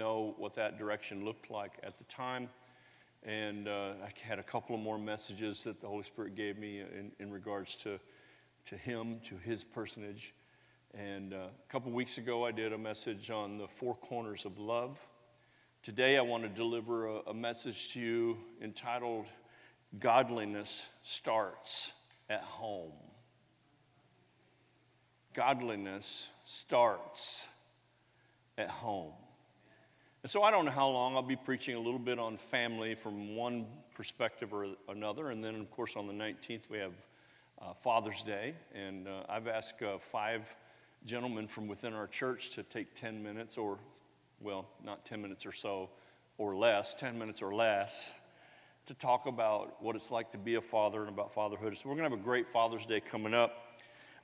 know what that direction looked like at the time. And uh, I had a couple of more messages that the Holy Spirit gave me in, in regards to, to Him, to His personage. And uh, a couple weeks ago, I did a message on the four corners of love. Today, I want to deliver a, a message to you entitled Godliness Starts at Home. Godliness starts at home. And so I don't know how long I'll be preaching a little bit on family from one perspective or another. And then, of course, on the 19th, we have uh, Father's Day. And uh, I've asked uh, five gentlemen from within our church to take 10 minutes, or, well, not 10 minutes or so, or less, 10 minutes or less, to talk about what it's like to be a father and about fatherhood. So we're going to have a great Father's Day coming up.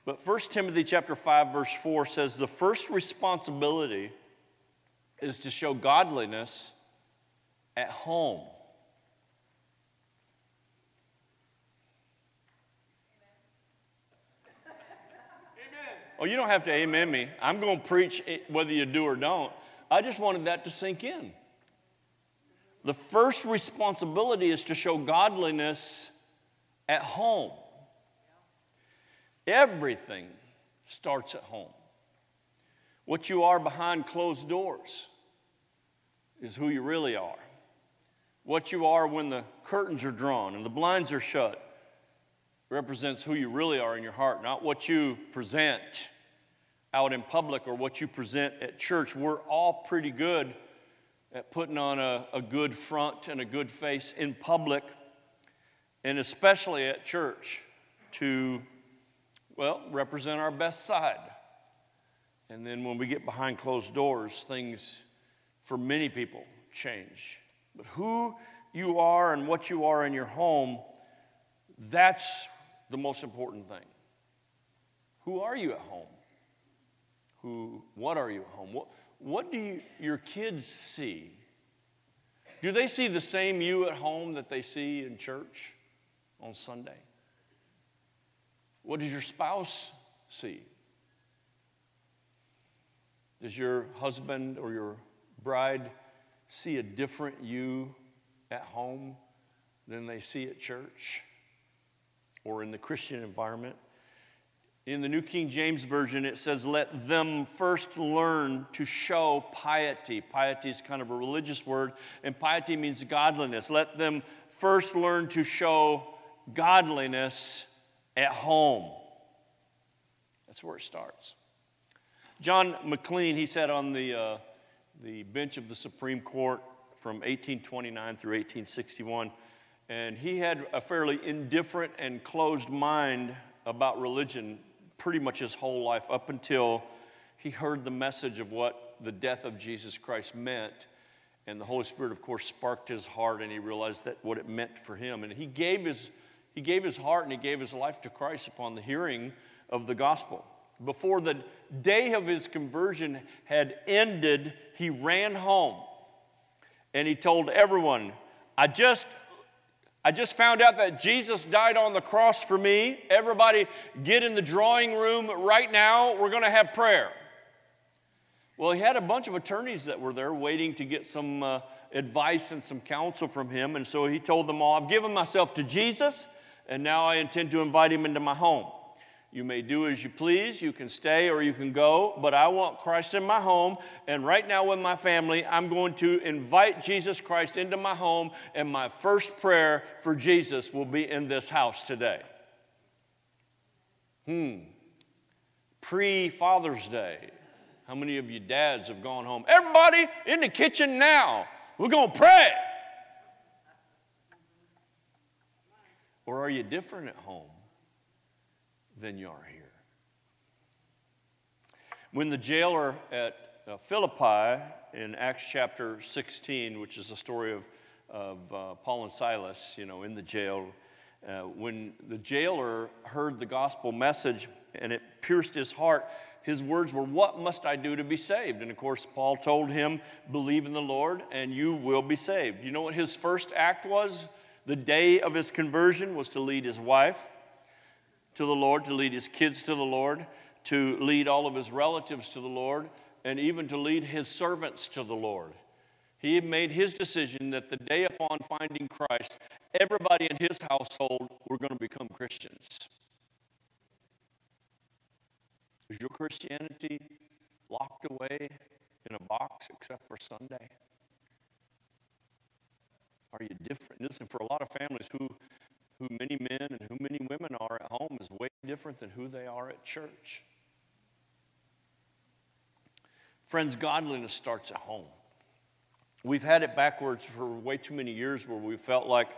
But 1 Timothy chapter 5 verse 4 says the first responsibility is to show godliness at home. Oh, you don't have to amen me. I'm going to preach whether you do or don't. I just wanted that to sink in. The first responsibility is to show godliness at home. Everything starts at home. What you are behind closed doors is who you really are. What you are when the curtains are drawn and the blinds are shut represents who you really are in your heart, not what you present out in public or what you present at church. We're all pretty good at putting on a, a good front and a good face in public, and especially at church, to, well, represent our best side. And then when we get behind closed doors, things for many people change. But who you are and what you are in your home, that's the most important thing. Who are you at home? Who, what are you at home? What, what do you, your kids see? Do they see the same you at home that they see in church on Sunday? What does your spouse see? Does your husband or your bride see a different you at home than they see at church or in the Christian environment? In the New King James Version, it says, Let them first learn to show piety. Piety is kind of a religious word, and piety means godliness. Let them first learn to show godliness at home. That's where it starts. John McLean, he said on the, uh, the bench of the Supreme Court from 1829 through 1861, and he had a fairly indifferent and closed mind about religion pretty much his whole life up until he heard the message of what the death of Jesus Christ meant. And the Holy Spirit, of course, sparked his heart, and he realized that what it meant for him. And he gave his, he gave his heart and he gave his life to Christ upon the hearing of the gospel. Before the day of his conversion had ended, he ran home and he told everyone, I just I just found out that Jesus died on the cross for me. Everybody get in the drawing room right now. We're going to have prayer. Well, he had a bunch of attorneys that were there waiting to get some uh, advice and some counsel from him. And so he told them all, I've given myself to Jesus, and now I intend to invite him into my home. You may do as you please. You can stay or you can go, but I want Christ in my home. And right now, with my family, I'm going to invite Jesus Christ into my home. And my first prayer for Jesus will be in this house today. Hmm. Pre Father's Day. How many of you dads have gone home? Everybody in the kitchen now. We're going to pray. Or are you different at home? Than you are here. When the jailer at uh, Philippi in Acts chapter 16, which is the story of, of uh, Paul and Silas, you know, in the jail, uh, when the jailer heard the gospel message and it pierced his heart, his words were, What must I do to be saved? And of course, Paul told him, Believe in the Lord and you will be saved. You know what his first act was? The day of his conversion was to lead his wife to the Lord, to lead his kids to the Lord, to lead all of his relatives to the Lord, and even to lead his servants to the Lord. He made his decision that the day upon finding Christ, everybody in his household were going to become Christians. Is your Christianity locked away in a box except for Sunday? Are you different? Listen, for a lot of families, who, who many men and who many women are at home is way different than who they are at church. Friends, godliness starts at home. We've had it backwards for way too many years where we felt like,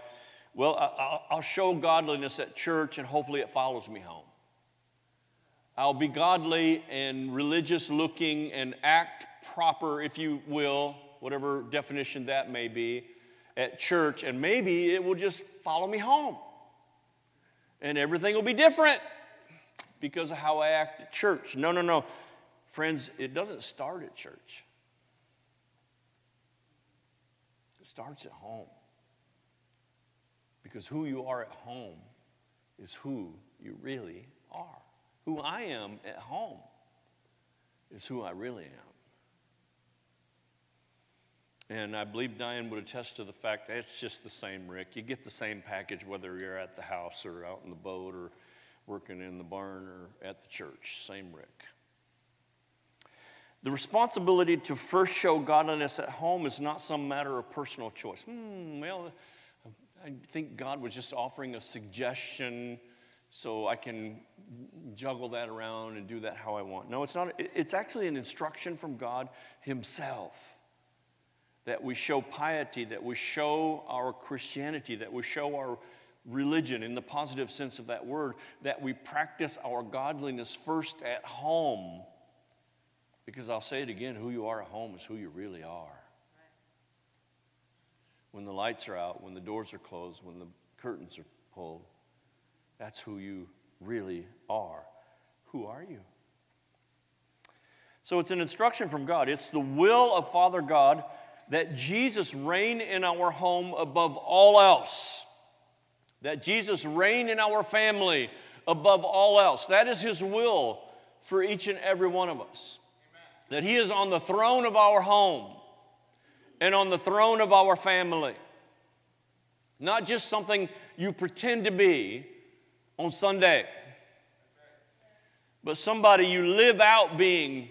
well, I'll show godliness at church and hopefully it follows me home. I'll be godly and religious looking and act proper, if you will, whatever definition that may be, at church, and maybe it will just follow me home. And everything will be different because of how I act at church. No, no, no. Friends, it doesn't start at church, it starts at home. Because who you are at home is who you really are. Who I am at home is who I really am. And I believe Diane would attest to the fact that it's just the same, Rick. You get the same package whether you're at the house or out in the boat or working in the barn or at the church. Same Rick. The responsibility to first show godliness at home is not some matter of personal choice. Hmm, well, I think God was just offering a suggestion so I can juggle that around and do that how I want. No, it's not. It's actually an instruction from God Himself that we show piety, that we show our Christianity, that we show our religion in the positive sense of that word, that we practice our godliness first at home because I'll say it again who you are at home is who you really are. When the lights are out, when the doors are closed, when the curtains are pulled, that's who you really are. Who are you? So it's an instruction from God. It's the will of Father God that Jesus reign in our home above all else. That Jesus reign in our family above all else. That is His will for each and every one of us that He is on the throne of our home and on the throne of our family. Not just something you pretend to be on Sunday, but somebody you live out being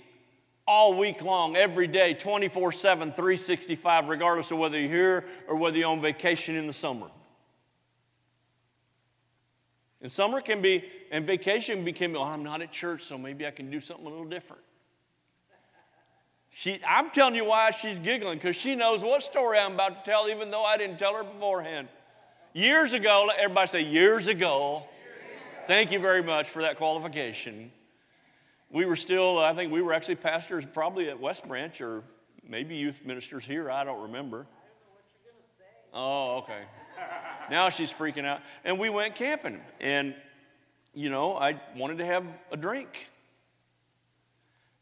all week long, every day, 24 7, 365, regardless of whether you're here or whether you're on vacation in the summer. And summer can be, and vacation became, well, I'm not at church, so maybe I can do something a little different. She, I'm telling you why she's giggling, because she knows what story I'm about to tell, even though I didn't tell her beforehand. Years ago, let everybody say, years ago. Thank you very much for that qualification. We were still, I think we were actually pastors probably at West Branch or maybe youth ministers here. I don't remember. Oh, okay. now she's freaking out. And we went camping. And, you know, I wanted to have a drink.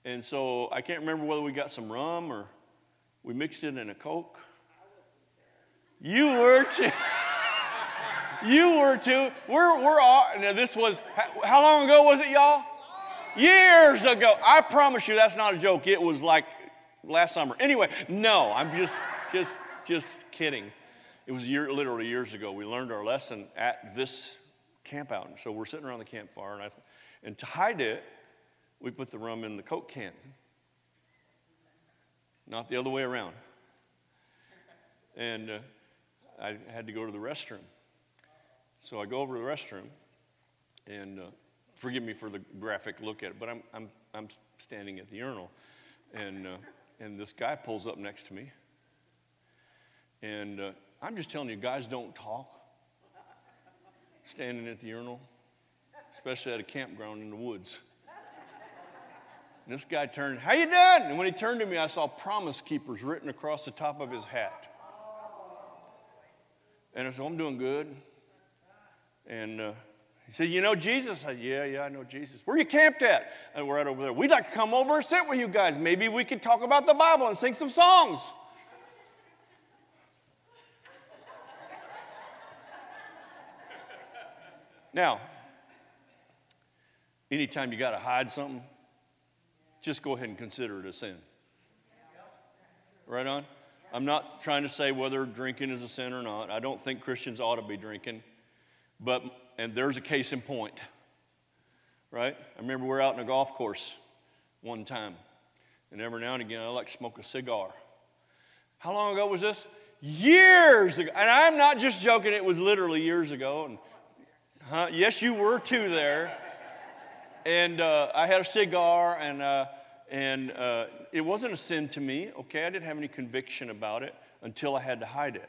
And so I can't remember whether we got some rum or we mixed it in a Coke. You were too. you were too. We're, we're all, now this was, how long ago was it, y'all? Years ago. I promise you that's not a joke. It was like last summer. Anyway, no, I'm just, just, just kidding. It was year, literally years ago. We learned our lesson at this campout. And so we're sitting around the campfire, and, I, and to hide it, we put the rum in the Coke can, not the other way around. And uh, I had to go to the restroom. So I go over to the restroom, and uh, forgive me for the graphic look at it, but I'm, I'm, I'm standing at the urinal, and, uh, and this guy pulls up next to me. And uh, I'm just telling you, guys don't talk standing at the urinal, especially at a campground in the woods. And this guy turned, How you doing? And when he turned to me, I saw Promise Keepers written across the top of his hat. And I said, I'm doing good. And uh, he said, You know Jesus? I said, Yeah, yeah, I know Jesus. Where you camped at? And we're right over there. We'd like to come over and sit with you guys. Maybe we could talk about the Bible and sing some songs. now, anytime you got to hide something, just go ahead and consider it a sin. Right on? I'm not trying to say whether drinking is a sin or not. I don't think Christians ought to be drinking. But, and there's a case in point, right? I remember we are out in a golf course one time, and every now and again I like to smoke a cigar. How long ago was this? Years ago. And I'm not just joking, it was literally years ago. And, huh? Yes, you were too there. And uh, I had a cigar, and, uh, and uh, it wasn't a sin to me, okay? I didn't have any conviction about it until I had to hide it.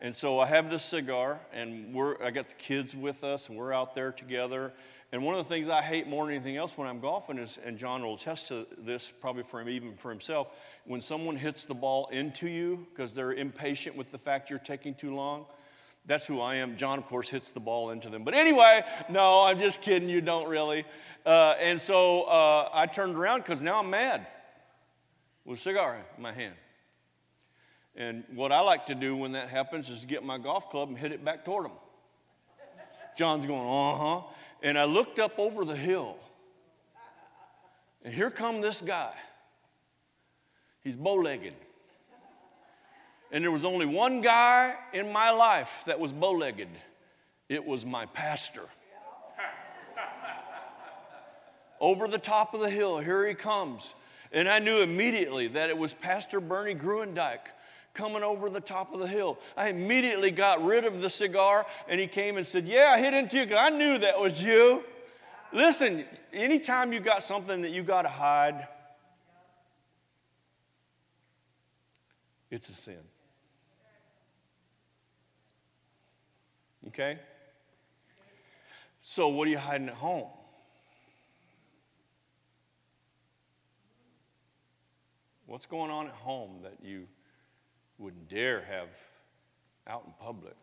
And so I have this cigar, and we're, I got the kids with us, and we're out there together. And one of the things I hate more than anything else when I'm golfing is, and John will attest to this probably for him, even for himself, when someone hits the ball into you because they're impatient with the fact you're taking too long. That's who I am. John, of course, hits the ball into them. But anyway, no, I'm just kidding. You don't really. Uh, and so uh, I turned around because now I'm mad with a cigar in my hand. And what I like to do when that happens is get my golf club and hit it back toward him. John's going, uh huh. And I looked up over the hill, and here come this guy. He's bow legged. And there was only one guy in my life that was bow legged it was my pastor. Over the top of the hill, here he comes. And I knew immediately that it was Pastor Bernie Gruendijk coming over the top of the hill. I immediately got rid of the cigar and he came and said, Yeah, I hit into you because I knew that was you. Listen, anytime you got something that you got to hide, it's a sin. Okay? So, what are you hiding at home? What's going on at home that you wouldn't dare have out in public.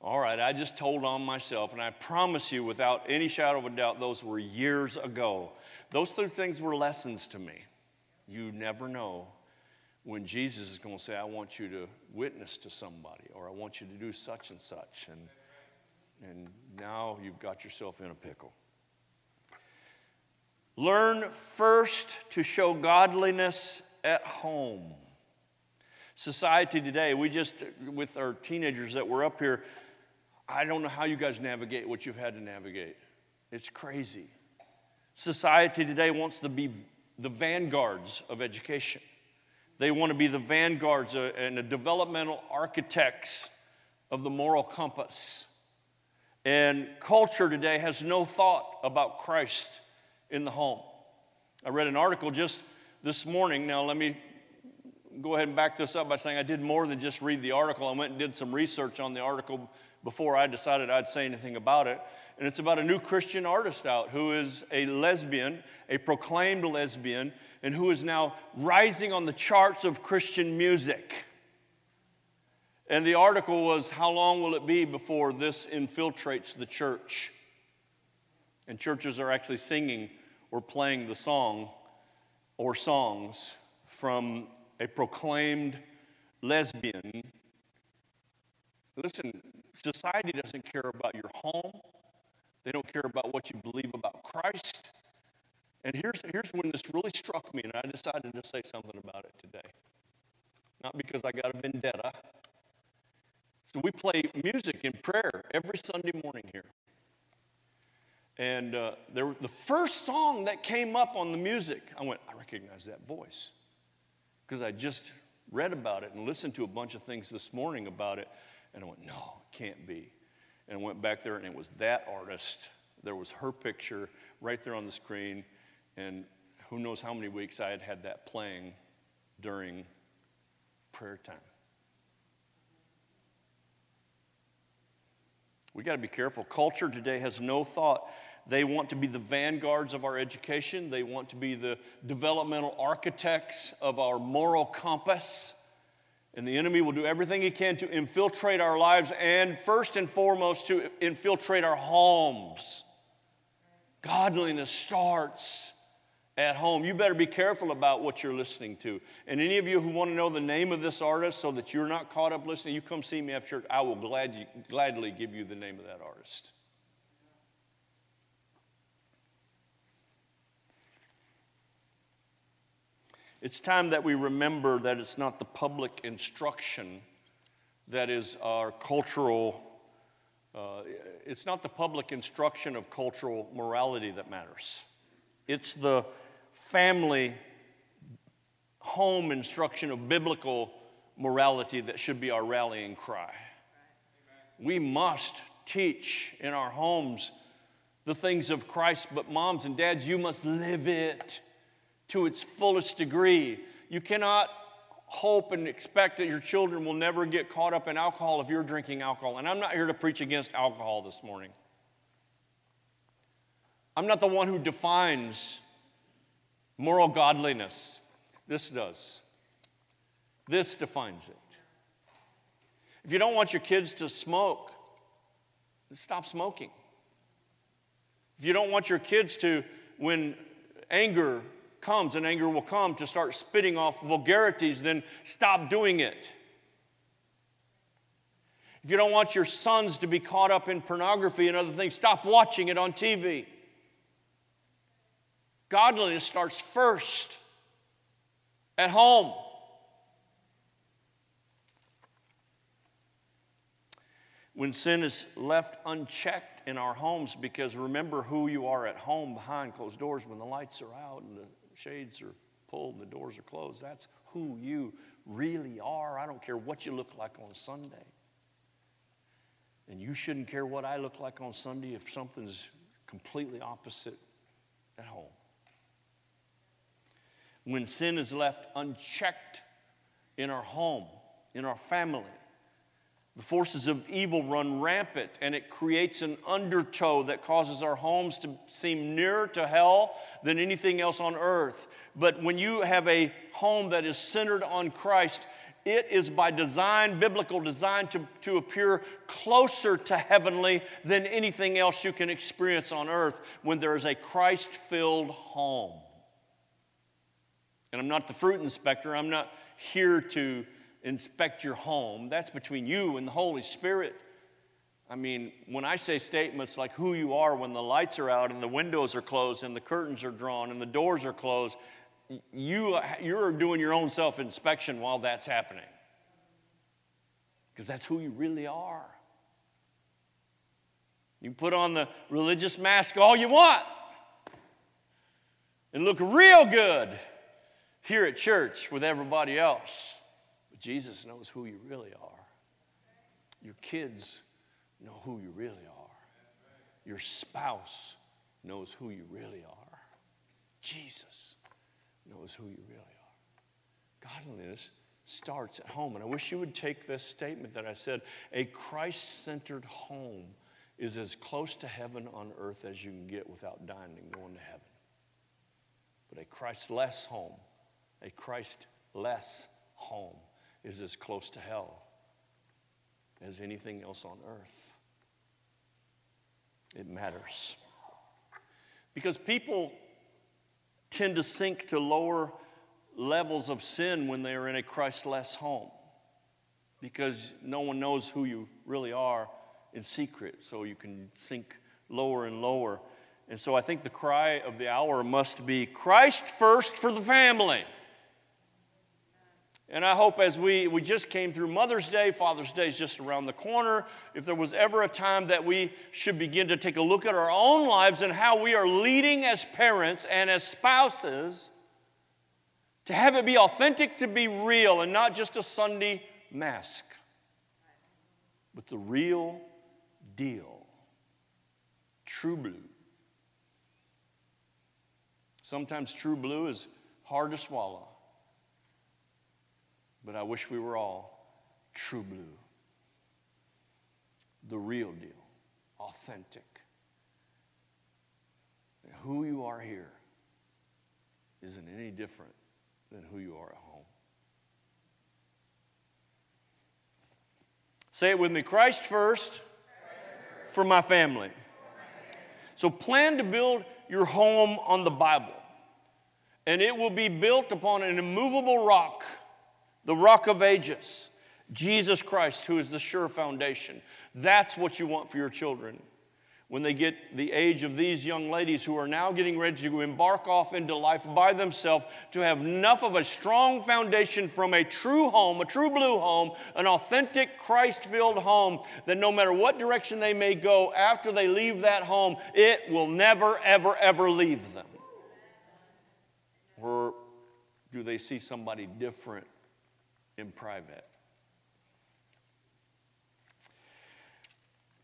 All right, I just told on myself, and I promise you, without any shadow of a doubt, those were years ago. Those three things were lessons to me. You never know when Jesus is going to say, I want you to witness to somebody, or I want you to do such and such. And, and now you've got yourself in a pickle. Learn first to show godliness at home. Society today, we just, with our teenagers that were up here, I don't know how you guys navigate what you've had to navigate. It's crazy. Society today wants to be the vanguards of education. They want to be the vanguards and the developmental architects of the moral compass. And culture today has no thought about Christ in the home. I read an article just this morning. Now, let me go ahead and back this up by saying I did more than just read the article. I went and did some research on the article before I decided I'd say anything about it. And it's about a new Christian artist out who is a lesbian, a proclaimed lesbian, and who is now rising on the charts of Christian music. And the article was How long will it be before this infiltrates the church? And churches are actually singing or playing the song or songs from a proclaimed lesbian. Listen, society doesn't care about your home, they don't care about what you believe about Christ. And here's, here's when this really struck me, and I decided to say something about it today. Not because I got a vendetta. So we play music in prayer every Sunday morning here. And uh, there, the first song that came up on the music, I went, I recognize that voice. Because I just read about it and listened to a bunch of things this morning about it. And I went, no, it can't be. And I went back there, and it was that artist. There was her picture right there on the screen. And who knows how many weeks I had had that playing during prayer time. We got to be careful. Culture today has no thought. They want to be the vanguards of our education, they want to be the developmental architects of our moral compass. And the enemy will do everything he can to infiltrate our lives and, first and foremost, to infiltrate our homes. Godliness starts at home. You better be careful about what you're listening to. And any of you who want to know the name of this artist so that you're not caught up listening, you come see me after church. I will glad, gladly give you the name of that artist. It's time that we remember that it's not the public instruction that is our cultural, uh, it's not the public instruction of cultural morality that matters. It's the family home instruction of biblical morality that should be our rallying cry. We must teach in our homes the things of Christ, but moms and dads, you must live it to its fullest degree. You cannot hope and expect that your children will never get caught up in alcohol if you're drinking alcohol. And I'm not here to preach against alcohol this morning. I'm not the one who defines moral godliness. This does. This defines it. If you don't want your kids to smoke, stop smoking. If you don't want your kids to, when anger comes, and anger will come, to start spitting off vulgarities, then stop doing it. If you don't want your sons to be caught up in pornography and other things, stop watching it on TV. Godliness starts first at home. When sin is left unchecked in our homes, because remember who you are at home behind closed doors when the lights are out and the shades are pulled and the doors are closed. That's who you really are. I don't care what you look like on Sunday. And you shouldn't care what I look like on Sunday if something's completely opposite at home. When sin is left unchecked in our home, in our family, the forces of evil run rampant, and it creates an undertow that causes our homes to seem nearer to hell than anything else on earth. But when you have a home that is centered on Christ, it is by design, biblical design, to, to appear closer to heavenly than anything else you can experience on earth when there is a Christ filled home. And I'm not the fruit inspector, I'm not here to inspect your home. That's between you and the Holy Spirit. I mean, when I say statements like who you are when the lights are out and the windows are closed and the curtains are drawn and the doors are closed, you, you're doing your own self inspection while that's happening. Because that's who you really are. You put on the religious mask all you want and look real good here at church with everybody else. Jesus knows who you really are. Your kids know who you really are. Your spouse knows who you really are. Jesus knows who you really are. Godliness starts at home. And I wish you would take this statement that I said a Christ centered home is as close to heaven on earth as you can get without dying and going to heaven. But a Christless home, a Christless home is as close to hell as anything else on earth. It matters. Because people tend to sink to lower levels of sin when they are in a Christless home. Because no one knows who you really are in secret, so you can sink lower and lower. And so I think the cry of the hour must be Christ first for the family. And I hope as we, we just came through Mother's Day, Father's Day is just around the corner. If there was ever a time that we should begin to take a look at our own lives and how we are leading as parents and as spouses, to have it be authentic, to be real, and not just a Sunday mask, but the real deal. True blue. Sometimes true blue is hard to swallow but I wish we were all true blue. The real deal, authentic. Who you are here isn't any different than who you are at home. Say it with me Christ first for my family. So plan to build your home on the Bible, and it will be built upon an immovable rock the rock of ages, Jesus Christ, who is the sure foundation. That's what you want for your children. when they get the age of these young ladies who are now getting ready to embark off into life by themselves, to have enough of a strong foundation from a true home, a true blue home, an authentic Christ filled home, that no matter what direction they may go after they leave that home, it will never, ever, ever leave them. Or do they see somebody different in private?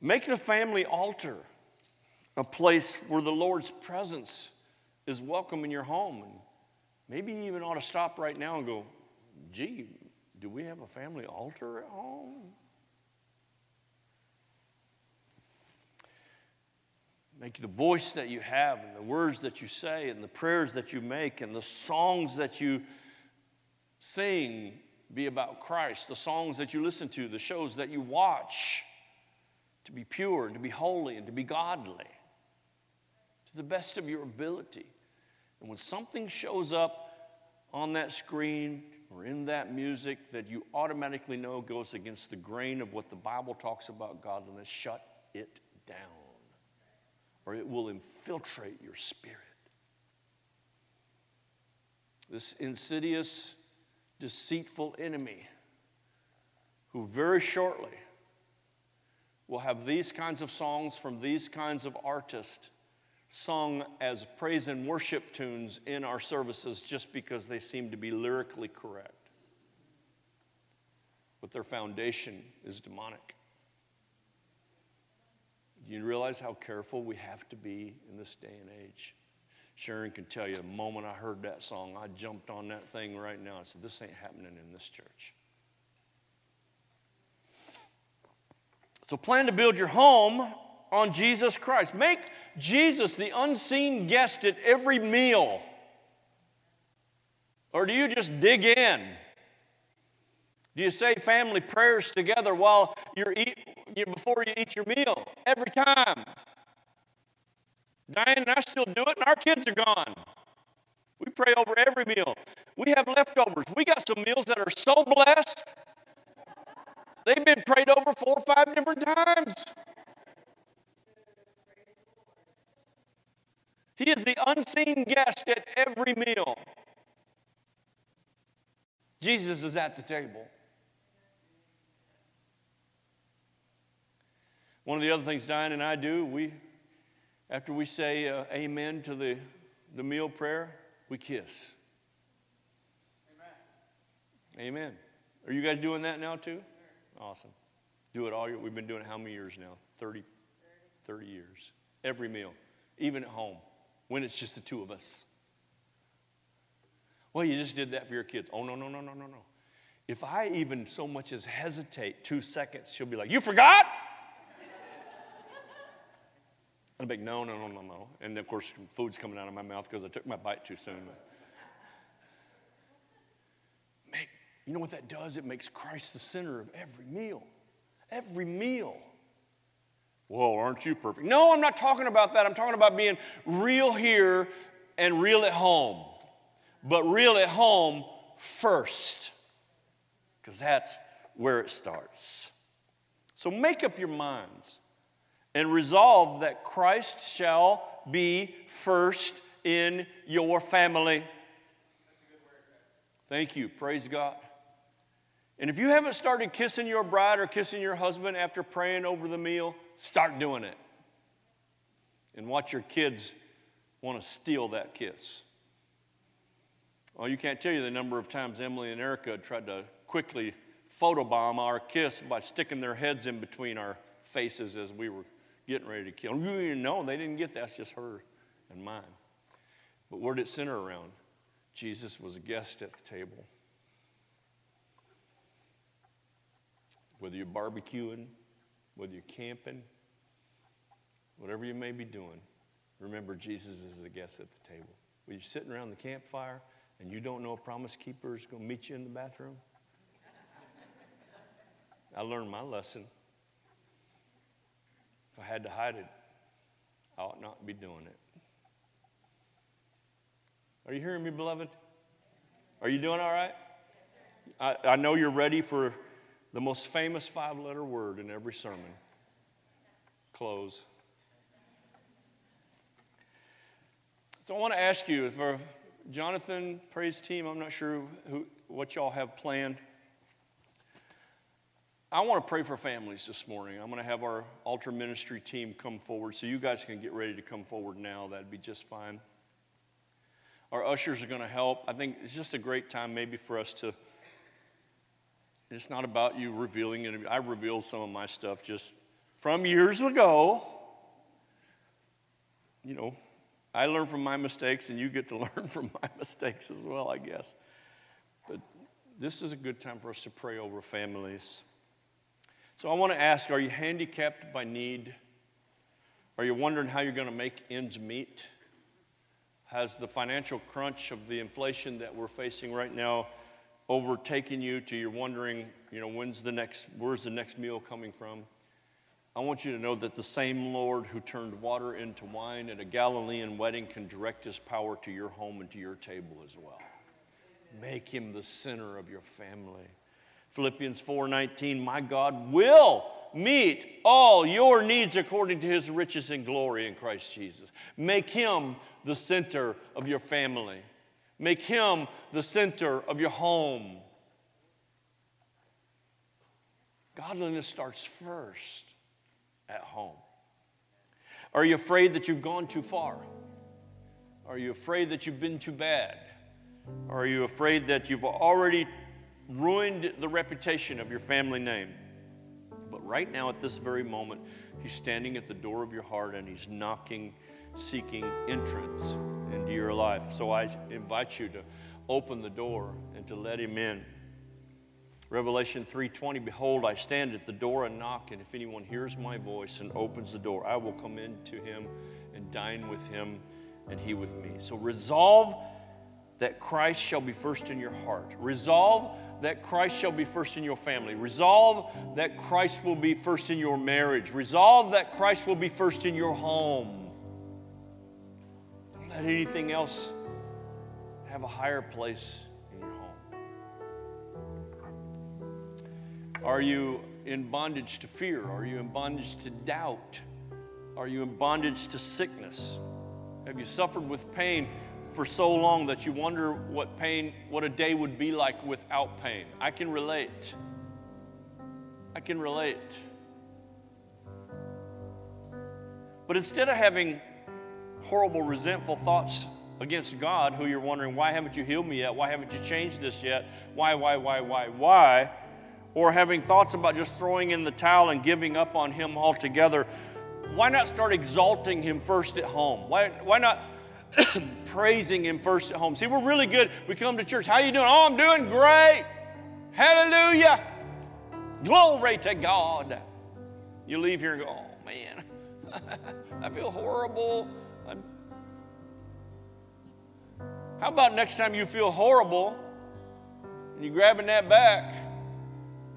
Make the family altar a place where the Lord's presence is welcome in your home. And maybe you even ought to stop right now and go, gee, do we have a family altar at home? Make the voice that you have and the words that you say and the prayers that you make and the songs that you sing be about Christ. The songs that you listen to, the shows that you watch to be pure and to be holy and to be godly to the best of your ability. And when something shows up on that screen or in that music that you automatically know goes against the grain of what the Bible talks about godliness, shut it down, or it will infiltrate your spirit. This insidious, deceitful enemy, who very shortly will have these kinds of songs from these kinds of artists sung as praise and worship tunes in our services just because they seem to be lyrically correct. But their foundation is demonic. Do you realize how careful we have to be in this day and age? Sharon can tell you the moment I heard that song, I jumped on that thing right now. I said, This ain't happening in this church. So plan to build your home on Jesus Christ. Make Jesus the unseen guest at every meal. Or do you just dig in? Do you say family prayers together while you're eat, before you eat your meal? Every time. Diane and I still do it, and our kids are gone. We pray over every meal. We have leftovers. We got some meals that are so blessed. They've been prayed over four or five different times. He is the unseen guest at every meal. Jesus is at the table. One of the other things Diane and I do, we, after we say uh, amen to the, the meal prayer, we kiss. Amen. Amen. Are you guys doing that now too? Awesome. Do it all year. We've been doing it how many years now? 30, 30 years. Every meal, even at home when it's just the two of us? Well, you just did that for your kids. Oh, no, no, no, no, no, no. If I even so much as hesitate two seconds, she'll be like, You forgot? Be like, No, no, no, no, no. And of course, food's coming out of my mouth because I took my bite too soon. Make, you know what that does? It makes Christ the center of every meal. Every meal. Well, aren't you perfect? No, I'm not talking about that. I'm talking about being real here and real at home. But real at home first, because that's where it starts. So make up your minds and resolve that Christ shall be first in your family. Thank you. Praise God. And if you haven't started kissing your bride or kissing your husband after praying over the meal, start doing it. And watch your kids want to steal that kiss. Well, you can't tell you the number of times Emily and Erica tried to quickly photobomb our kiss by sticking their heads in between our faces as we were getting ready to kill. You know, they didn't get that. That's just her and mine. But where did it center around? Jesus was a guest at the table. Whether you're barbecuing, whether you're camping, whatever you may be doing, remember Jesus is the guest at the table. When you're sitting around the campfire and you don't know a promise keeper is going to meet you in the bathroom, I learned my lesson. If I had to hide it, I ought not be doing it. Are you hearing me, beloved? Are you doing all right? I, I know you're ready for the most famous five letter word in every sermon close. So I want to ask you, if uh, Jonathan, praise team, I'm not sure who, what y'all have planned. I want to pray for families this morning. I'm going to have our altar ministry team come forward, so you guys can get ready to come forward now. That'd be just fine. Our ushers are going to help. I think it's just a great time, maybe, for us to. It's not about you revealing it. I revealed some of my stuff just from years ago. You know, I learn from my mistakes, and you get to learn from my mistakes as well, I guess. But this is a good time for us to pray over families. So I want to ask are you handicapped by need? Are you wondering how you're going to make ends meet? Has the financial crunch of the inflation that we're facing right now overtaken you to you're wondering, you know, when's the next, where's the next meal coming from? I want you to know that the same Lord who turned water into wine at a Galilean wedding can direct his power to your home and to your table as well. Make him the center of your family. Philippians 4:19, "My God will meet all your needs according to his riches and glory in Christ Jesus." Make him the center of your family. Make him the center of your home. Godliness starts first at home. Are you afraid that you've gone too far? Are you afraid that you've been too bad? Are you afraid that you've already ruined the reputation of your family name. But right now, at this very moment, He's standing at the door of your heart and He's knocking, seeking entrance into your life. So I invite you to open the door and to let Him in. Revelation 3:20 Behold I stand at the door and knock and if anyone hears my voice and opens the door I will come in to him and dine with him and he with me. So resolve that Christ shall be first in your heart. Resolve that Christ shall be first in your family. Resolve that Christ will be first in your marriage. Resolve that Christ will be first in your home. Don't let anything else have a higher place in your home. Are you in bondage to fear? Are you in bondage to doubt? Are you in bondage to sickness? Have you suffered with pain? For so long that you wonder what pain, what a day would be like without pain. I can relate. I can relate. But instead of having horrible, resentful thoughts against God, who you're wondering, why haven't you healed me yet? Why haven't you changed this yet? Why, why, why, why, why? Or having thoughts about just throwing in the towel and giving up on Him altogether, why not start exalting Him first at home? Why, why not? praising him first at home. See, we're really good. We come to church. How you doing? Oh, I'm doing great. Hallelujah. Glory to God. You leave here and go, oh man, I feel horrible. I'm... How about next time you feel horrible and you're grabbing that back?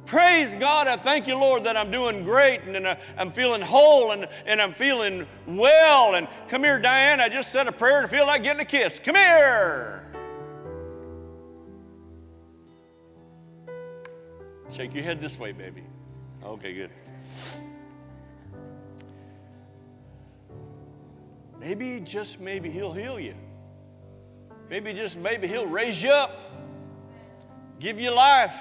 Praise God. I thank you, Lord, that I'm doing great and uh, I'm feeling whole and, and I'm feeling well. And come here, Diane. I just said a prayer and feel like getting a kiss. Come here. Shake your head this way, baby. Okay, good. Maybe, just maybe, He'll heal you. Maybe, just maybe, He'll raise you up, give you life.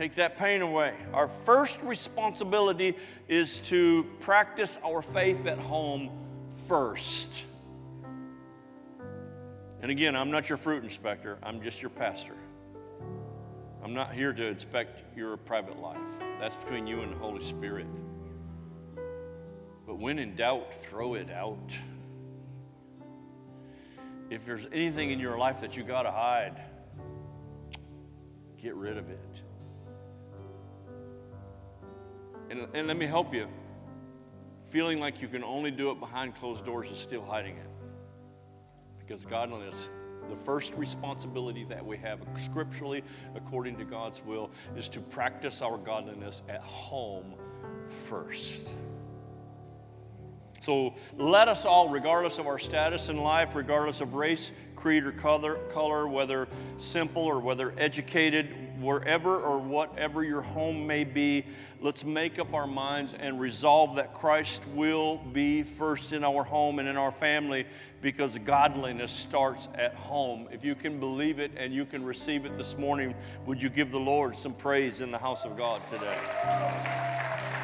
Take that pain away. Our first responsibility is to practice our faith at home first. And again, I'm not your fruit inspector, I'm just your pastor. I'm not here to inspect your private life. That's between you and the Holy Spirit. But when in doubt, throw it out. If there's anything in your life that you got to hide, get rid of it. And, and let me help you. Feeling like you can only do it behind closed doors is still hiding it. Because godliness, the first responsibility that we have scripturally, according to God's will, is to practice our godliness at home first. So let us all, regardless of our status in life, regardless of race, creed, or color, color, whether simple or whether educated, wherever or whatever your home may be, let's make up our minds and resolve that Christ will be first in our home and in our family because godliness starts at home. If you can believe it and you can receive it this morning, would you give the Lord some praise in the house of God today?